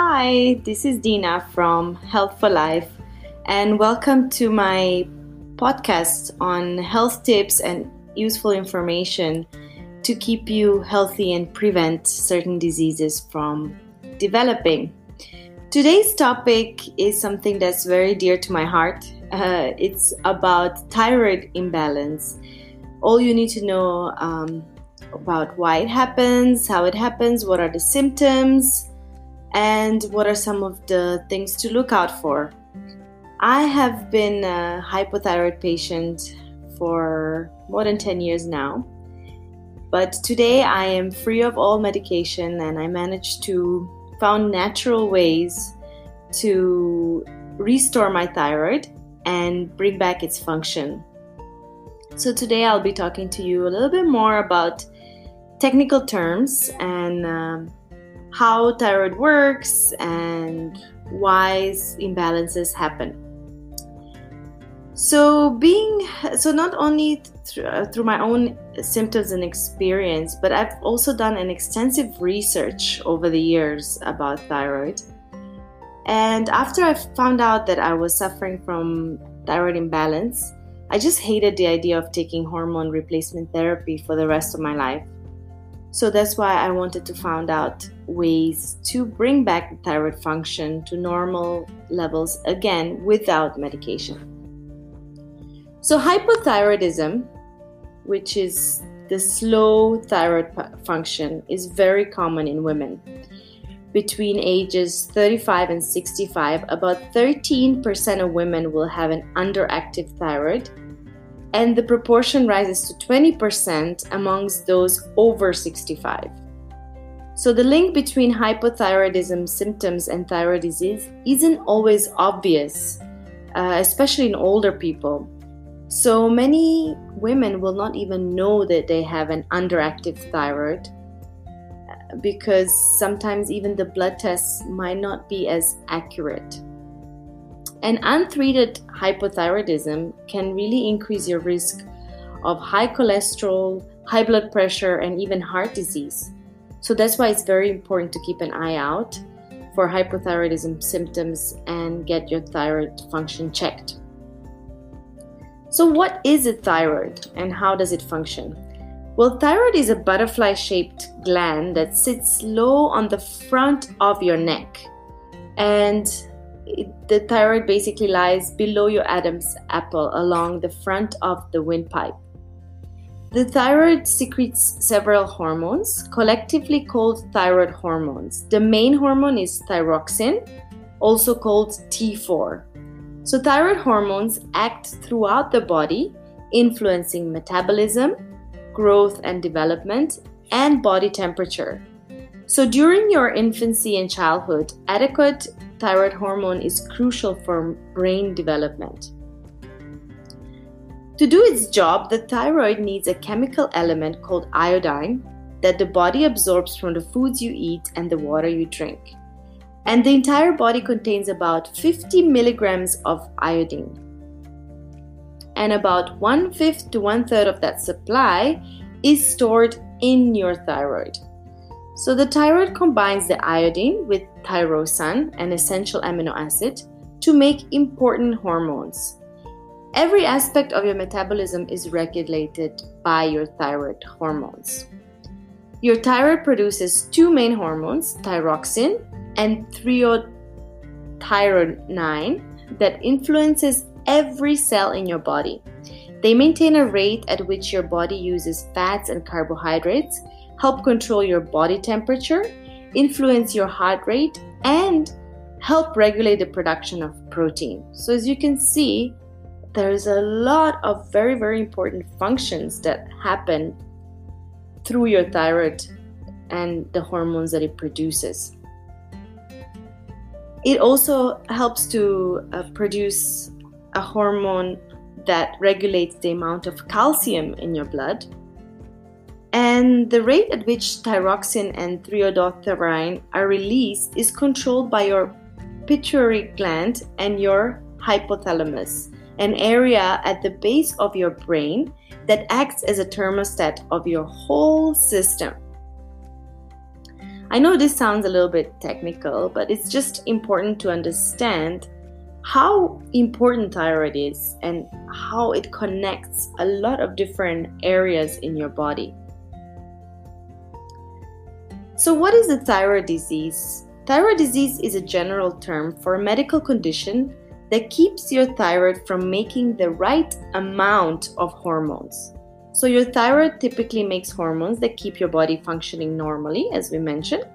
Hi, this is Dina from Health for Life, and welcome to my podcast on health tips and useful information to keep you healthy and prevent certain diseases from developing. Today's topic is something that's very dear to my heart. Uh, it's about thyroid imbalance. All you need to know um, about why it happens, how it happens, what are the symptoms, and what are some of the things to look out for. I have been a hypothyroid patient for more than 10 years now. But today I am free of all medication and I managed to found natural ways to restore my thyroid and bring back its function. So today I'll be talking to you a little bit more about technical terms and um, how thyroid works and why imbalances happen. So being so not only through, uh, through my own symptoms and experience, but I've also done an extensive research over the years about thyroid. And after I found out that I was suffering from thyroid imbalance, I just hated the idea of taking hormone replacement therapy for the rest of my life. So that's why I wanted to find out ways to bring back the thyroid function to normal levels again without medication. So, hypothyroidism, which is the slow thyroid function, is very common in women. Between ages 35 and 65, about 13% of women will have an underactive thyroid, and the proportion rises to 20% amongst those over 65. So, the link between hypothyroidism symptoms and thyroid disease isn't always obvious, uh, especially in older people. So many women will not even know that they have an underactive thyroid uh, because sometimes even the blood tests might not be as accurate. And untreated hypothyroidism can really increase your risk of high cholesterol, high blood pressure, and even heart disease. So that's why it's very important to keep an eye out for hypothyroidism symptoms and get your thyroid function checked. So, what is a thyroid and how does it function? Well, thyroid is a butterfly shaped gland that sits low on the front of your neck. And the thyroid basically lies below your Adam's apple along the front of the windpipe. The thyroid secretes several hormones, collectively called thyroid hormones. The main hormone is thyroxine, also called T4. So, thyroid hormones act throughout the body, influencing metabolism, growth and development, and body temperature. So, during your infancy and childhood, adequate thyroid hormone is crucial for brain development. To do its job, the thyroid needs a chemical element called iodine that the body absorbs from the foods you eat and the water you drink and the entire body contains about 50 milligrams of iodine. And about one fifth to one third of that supply is stored in your thyroid. So the thyroid combines the iodine with tyrosine, an essential amino acid, to make important hormones. Every aspect of your metabolism is regulated by your thyroid hormones. Your thyroid produces two main hormones, thyroxine and triiodothyronine that influences every cell in your body. They maintain a rate at which your body uses fats and carbohydrates, help control your body temperature, influence your heart rate, and help regulate the production of protein. So, as you can see, there's a lot of very, very important functions that happen through your thyroid and the hormones that it produces. It also helps to uh, produce a hormone that regulates the amount of calcium in your blood. And the rate at which thyroxine and triiodothyronine are released is controlled by your pituitary gland and your hypothalamus, an area at the base of your brain that acts as a thermostat of your whole system. I know this sounds a little bit technical, but it's just important to understand how important thyroid is and how it connects a lot of different areas in your body. So, what is a thyroid disease? Thyroid disease is a general term for a medical condition that keeps your thyroid from making the right amount of hormones. So, your thyroid typically makes hormones that keep your body functioning normally, as we mentioned.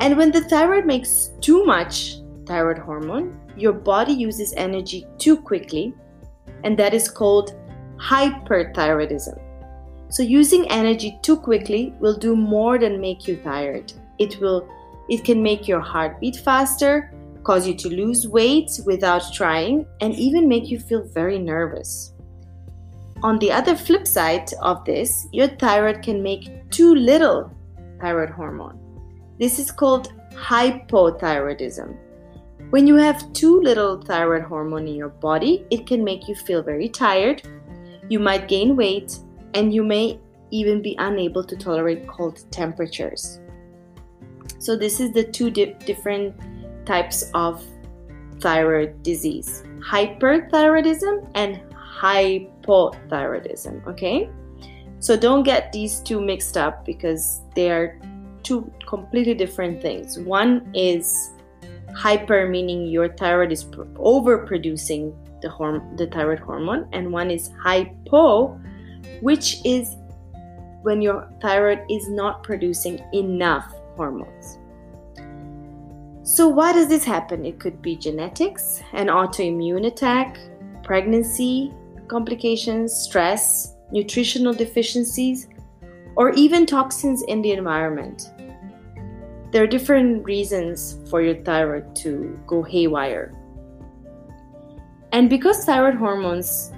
And when the thyroid makes too much thyroid hormone, your body uses energy too quickly, and that is called hyperthyroidism. So, using energy too quickly will do more than make you tired. It will it can make your heart beat faster, cause you to lose weight without trying, and even make you feel very nervous. On the other flip side of this, your thyroid can make too little thyroid hormone. This is called hypothyroidism. When you have too little thyroid hormone in your body, it can make you feel very tired. You might gain weight and you may even be unable to tolerate cold temperatures. So, this is the two di- different types of thyroid disease hyperthyroidism and hypothyroidism. Okay, so don't get these two mixed up because they are two completely different things. One is hyper, meaning your thyroid is overproducing the, horm- the thyroid hormone, and one is hypo, which is when your thyroid is not producing enough hormones. So, why does this happen? It could be genetics, an autoimmune attack, pregnancy complications, stress, nutritional deficiencies, or even toxins in the environment. There are different reasons for your thyroid to go haywire. And because thyroid hormones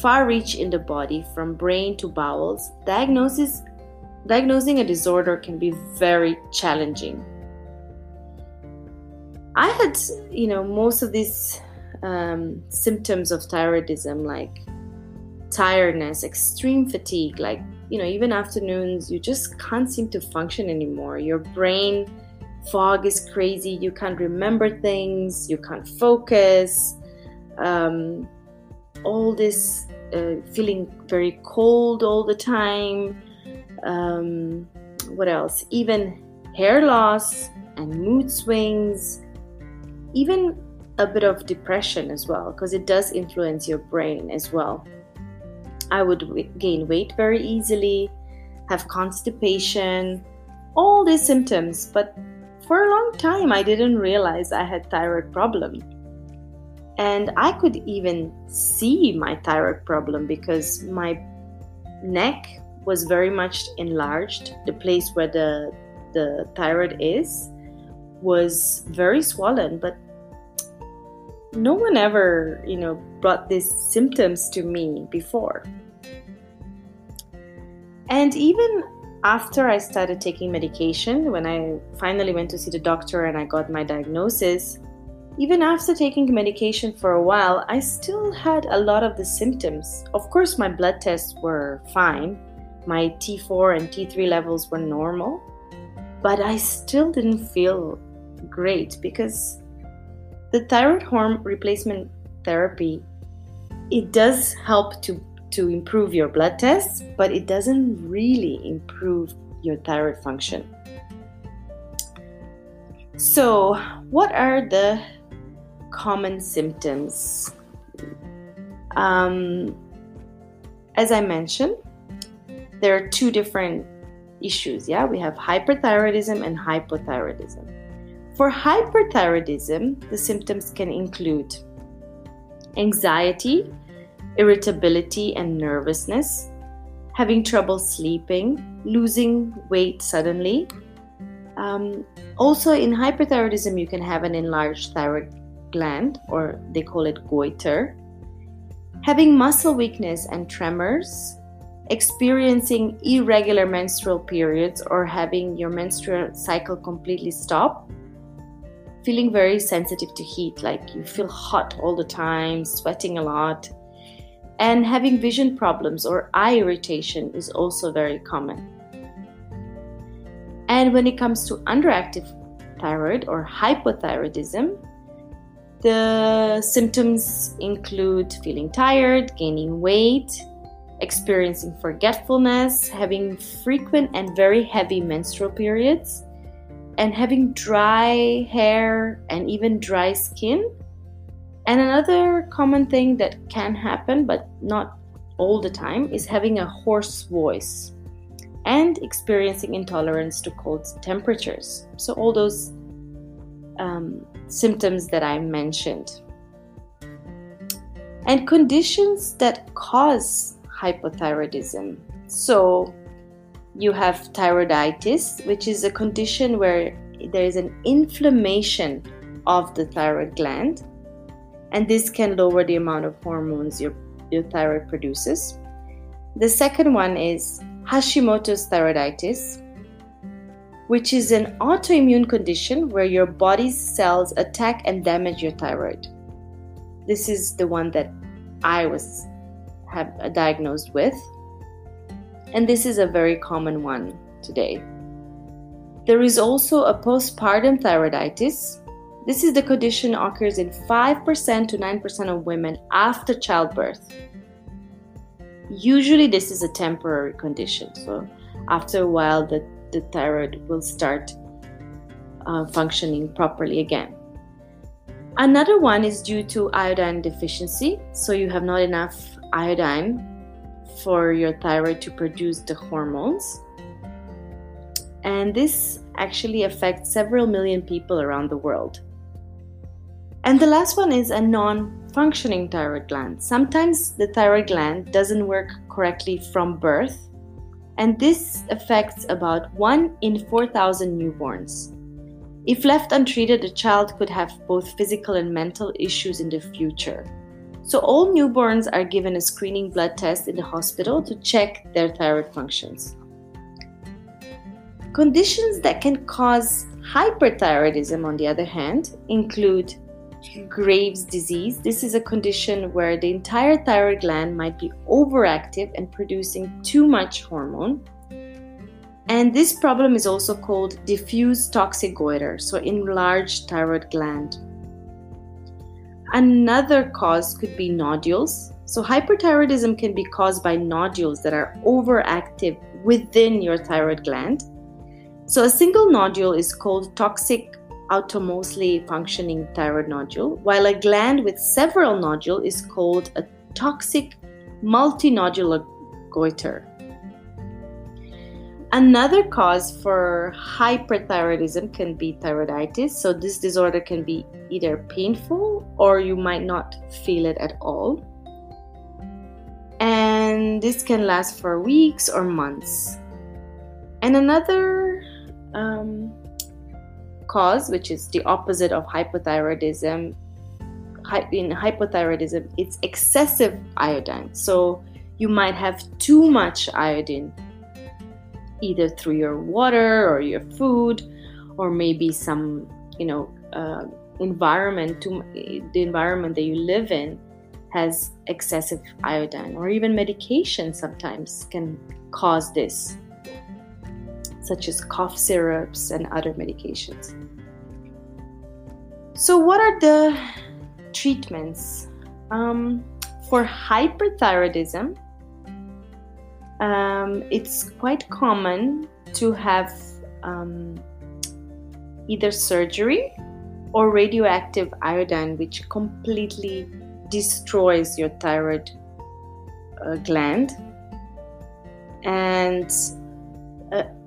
far reach in the body from brain to bowels, diagnosis, diagnosing a disorder can be very challenging. I had, you know, most of these um, symptoms of thyroidism like tiredness, extreme fatigue, like, you know, even afternoons, you just can't seem to function anymore. Your brain fog is crazy. You can't remember things, you can't focus. Um, all this uh, feeling very cold all the time. Um, what else? Even hair loss and mood swings, even a bit of depression as well, because it does influence your brain as well. I would w- gain weight very easily, have constipation, all these symptoms, but for a long time I didn't realize I had thyroid problem. And I could even see my thyroid problem because my neck was very much enlarged. The place where the the thyroid is was very swollen, but no one ever, you know, brought these symptoms to me before. And even after I started taking medication, when I finally went to see the doctor and I got my diagnosis, even after taking medication for a while, I still had a lot of the symptoms. Of course, my blood tests were fine, my T4 and T3 levels were normal, but I still didn't feel great because the thyroid hormone replacement therapy it does help to to improve your blood tests, but it doesn't really improve your thyroid function. So, what are the common symptoms? Um, as I mentioned, there are two different issues. Yeah, we have hyperthyroidism and hypothyroidism. For hyperthyroidism, the symptoms can include anxiety, irritability, and nervousness, having trouble sleeping, losing weight suddenly. Um, also, in hyperthyroidism, you can have an enlarged thyroid gland, or they call it goiter, having muscle weakness and tremors, experiencing irregular menstrual periods, or having your menstrual cycle completely stop feeling very sensitive to heat, like you feel hot all the time, sweating a lot. And having vision problems or eye irritation is also very common. And when it comes to underactive thyroid or hypothyroidism, the symptoms include feeling tired, gaining weight, experiencing forgetfulness, having frequent and very heavy menstrual periods, and having dry hair and even dry skin. And another common thing that can happen, but not all the time, is having a hoarse voice and experiencing intolerance to cold temperatures. So, all those um, symptoms that I mentioned. And conditions that cause hypothyroidism. So, you have thyroiditis, which is a condition where there is an inflammation of the thyroid gland, and this can lower the amount of hormones your, your thyroid produces. The second one is Hashimoto's thyroiditis, which is an autoimmune condition where your body's cells attack and damage your thyroid. This is the one that I was uh, diagnosed with, and this is a very common one today. There is also a postpartum thyroiditis. This is the condition occurs in 5% to 9% of women after childbirth. Usually, this is a temporary condition. So, after a while, the the thyroid will start uh, functioning properly again. Another one is due to iodine deficiency, so you have not enough iodine for your thyroid to produce the hormones. And this actually affects several million people around the world. And the last one is a non functioning thyroid gland. Sometimes the thyroid gland doesn't work correctly from birth and this affects about 1 in 4,000 newborns. If left untreated, the child could have both physical and mental issues in the future. So, all newborns are given a screening blood test in the hospital to check their thyroid functions. Conditions that can cause hyperthyroidism, on the other hand, include Graves' disease. This is a condition where the entire thyroid gland might be overactive and producing too much hormone. And this problem is also called diffuse toxic goiter, so enlarged thyroid gland. Another cause could be nodules. So, hyperthyroidism can be caused by nodules that are overactive within your thyroid gland. So, a single nodule is called toxic autonomously functioning thyroid nodule, while a gland with several nodules is called a toxic multinodular goiter. Another cause for hyperthyroidism can be thyroiditis. So, this disorder can be either painful or you might not feel it at all. And this can last for weeks or months. And another um, cause, which is the opposite of hypothyroidism. In hypothyroidism, it's excessive iodine. So you might have too much iodine, either through your water or your food, or maybe some, you know, uh, environment. The environment that you live in has excessive iodine, or even medication sometimes can cause this such as cough syrups and other medications. So, what are the treatments? Um, for hyperthyroidism, um, it's quite common to have um, either surgery or radioactive iodine, which completely destroys your thyroid uh, gland. And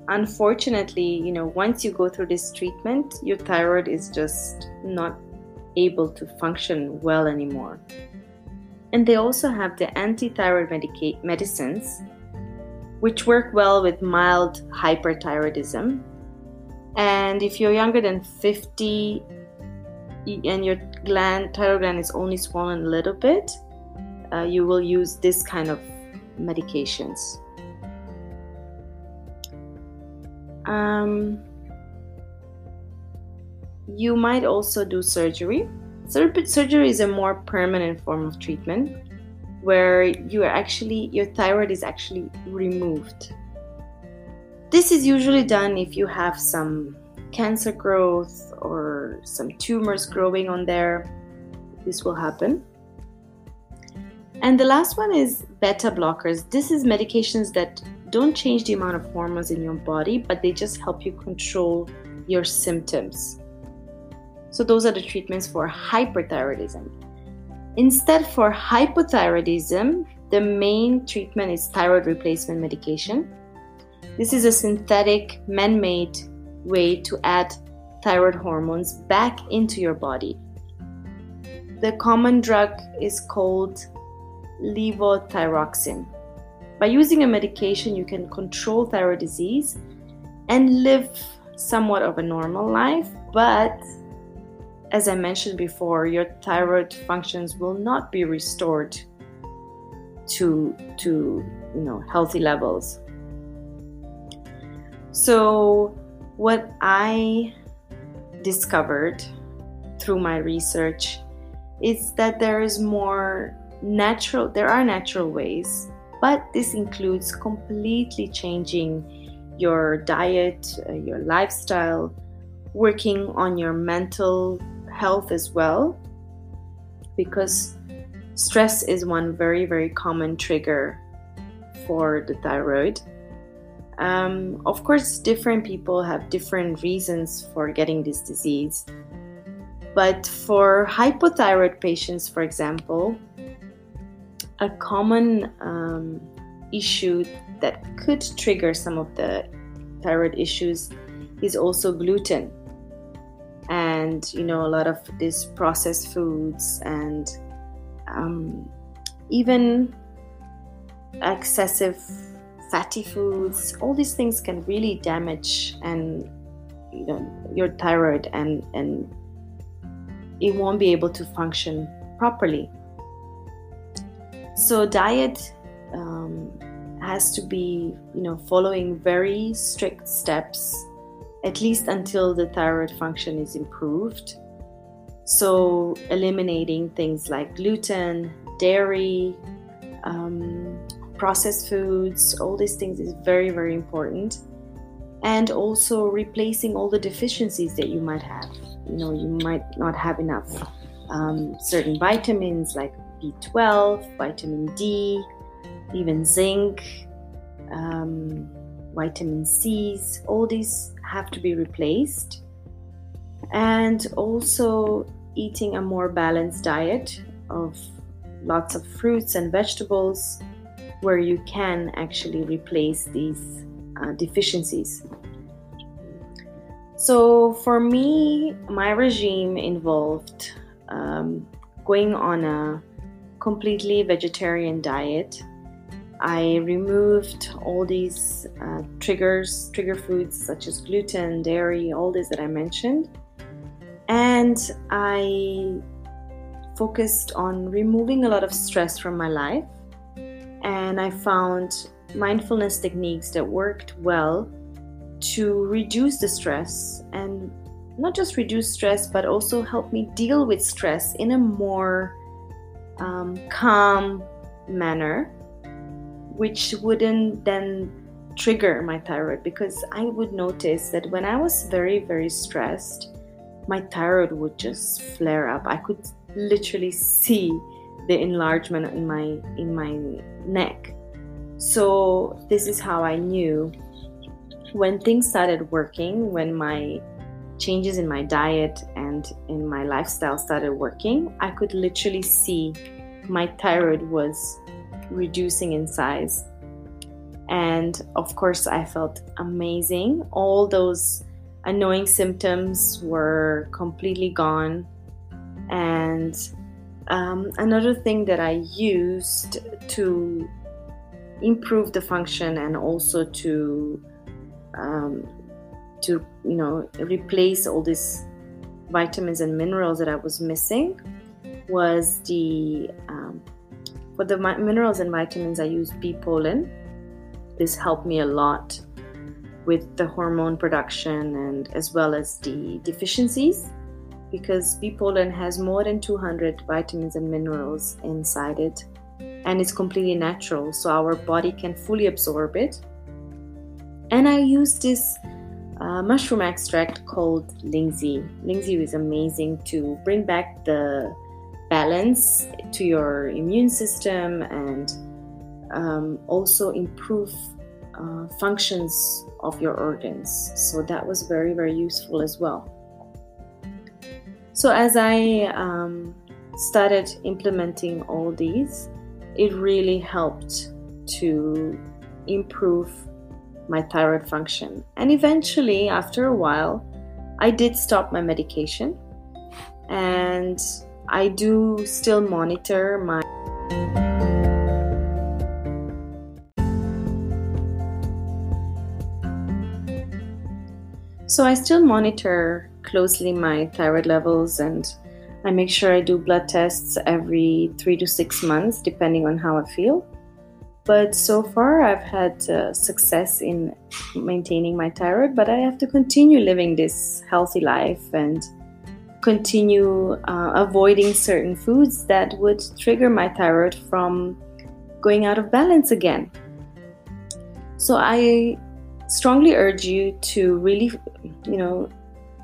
unfortunately, you know, once you go through this treatment, your thyroid is just not able to function well anymore. And they also have the anti-thyroid medica- medicines, which work well with mild hyperthyroidism. And if you're younger than 50 and your gland, thyroid gland is only swollen a little bit, uh, you will use this kind of medications. Um, you might also do surgery. Sur- surgery is a more permanent form of treatment where you are actually your thyroid is actually removed. this is usually done if you have some cancer growth or some tumors growing on there. This will happen. And the last one is beta blockers. This is medications that don't change the amount of hormones in your body, but they just help you control your symptoms. So, those are the treatments for hyperthyroidism. Instead, for hypothyroidism, the main treatment is thyroid replacement medication. This is a synthetic, man made way to add thyroid hormones back into your body. The common drug is called levothyroxine. By using a medication, you can control thyroid disease and live somewhat of a normal life, but as I mentioned before, your thyroid functions will not be restored to to you know healthy levels. So what I discovered through my research is that there is more natural there are natural ways but this includes completely changing your diet uh, your lifestyle working on your mental health as well because stress is one very very common trigger for the thyroid. Um, of course different people have different reasons for getting this disease but for hypothyroid patients for example a common um, issue that could trigger some of the thyroid issues is also gluten. And you know a lot of these processed foods and um, even excessive fatty foods all these things can really damage and you know your thyroid and and it won't be able to function properly so diet um, has to be you know following very strict steps at least until the thyroid function is improved. So eliminating things like gluten dairy um, processed foods all these things is very very important. And also replacing all the deficiencies that you might have. You know you might not have enough um, certain vitamins like B12, vitamin D, even zinc, um, vitamin C's, all these have to be replaced. And also eating a more balanced diet of lots of fruits and vegetables where you can actually replace these uh, deficiencies. So, for me, my regime involved um, going on a completely vegetarian diet. I removed all these uh, triggers, trigger foods such as gluten, dairy, all these that I mentioned. And I focused on removing a lot of stress from my life. And I found mindfulness techniques that worked well to reduce the stress and not just reduce stress, but also help me deal with stress in a more um, calm manner, which wouldn't then trigger my thyroid because I would notice that when I was very, very stressed, my thyroid would just flare up. I could literally see the enlargement in my in my neck. So this is how I knew when things started working, when my changes in my diet and in my lifestyle started working, I could literally see my thyroid was reducing in size. And of course, I felt amazing. All those annoying symptoms were completely gone. And um, another thing that I used to improve the function and also to um, to you know replace all these vitamins and minerals that I was missing was the um, for the minerals and vitamins I used bee pollen. This helped me a lot with the hormone production and as well as the deficiencies because bee pollen has more than 200 vitamins and minerals inside it and it's completely natural so our body can fully absorb it And I use this uh, mushroom extract called Lingzhi. Lingzhi is amazing to bring back the balance to your immune system and um, also improve uh, functions of your organs. So that was very, very useful as well. So as I um, started implementing all these, it really helped to improve my thyroid function. And eventually, after a while, I did stop my medication and I do still monitor my. So I still monitor closely my thyroid levels and I make sure I do blood tests every three to six months, depending on how I feel. But so far, I've had uh, success in maintaining my thyroid, but I have to continue living this healthy life and continue uh, avoiding certain foods that would trigger my thyroid from going out of balance again. So I strongly urge you to really, you know,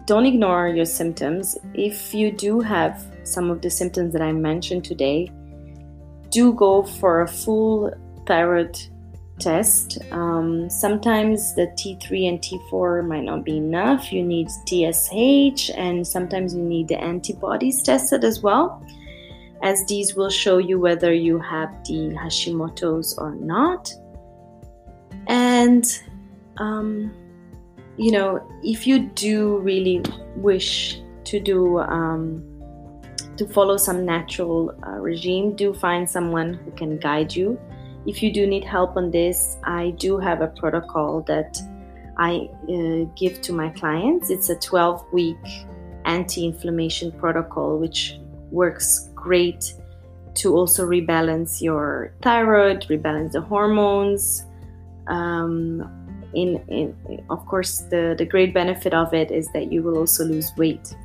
don't ignore your symptoms. If you do have some of the symptoms that I mentioned today, do go for a full thyroid test. Um, sometimes the T3 and T4 might not be enough. You need TSH, and sometimes you need the antibodies tested as well, as these will show you whether you have the Hashimoto's or not. And, um, you know, if you do really wish to do um, to follow some natural uh, regime, do find someone who can guide you if you do need help on this, I do have a protocol that I uh, give to my clients. It's a 12 week anti inflammation protocol, which works great to also rebalance your thyroid, rebalance the hormones. Um, in, in, of course, the, the great benefit of it is that you will also lose weight.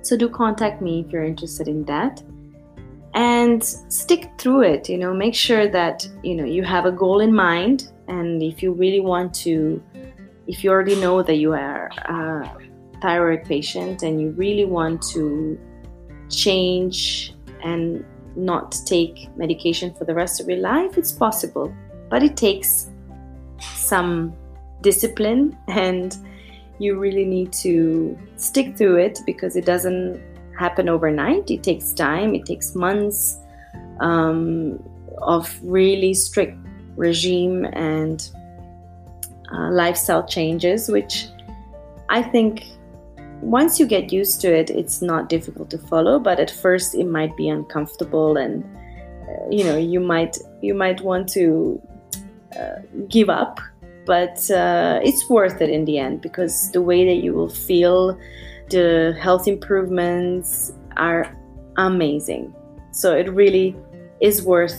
So, do contact me if you're interested in that and stick through it you know make sure that you know you have a goal in mind and if you really want to if you already know that you are a thyroid patient and you really want to change and not take medication for the rest of your life it's possible. But it takes some discipline and you really need to stick through it because it doesn't happen overnight. It takes time, it takes months um, of really strict regime and uh, lifestyle changes, which I think once you get used to it, it's not difficult to follow. But at first, it might be uncomfortable, and uh, you know, you might you might want to uh, give up. But uh, it's worth it in the end because the way that you will feel the health improvements are amazing. So it really is worth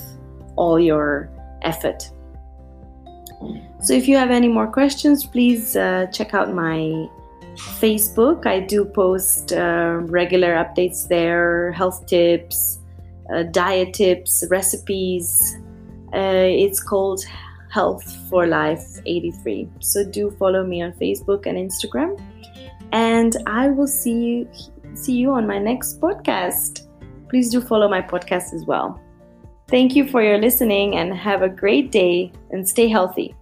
all your effort. So if you have any more questions, please uh, check out my Facebook. I do post uh, regular updates there, health tips, uh, diet tips, recipes. Uh, it's called Health for Life 83. So do follow me on Facebook and Instagram and I will see you see you on my next podcast. Please do follow my podcast as well. Thank you for your listening and have a great day and stay healthy.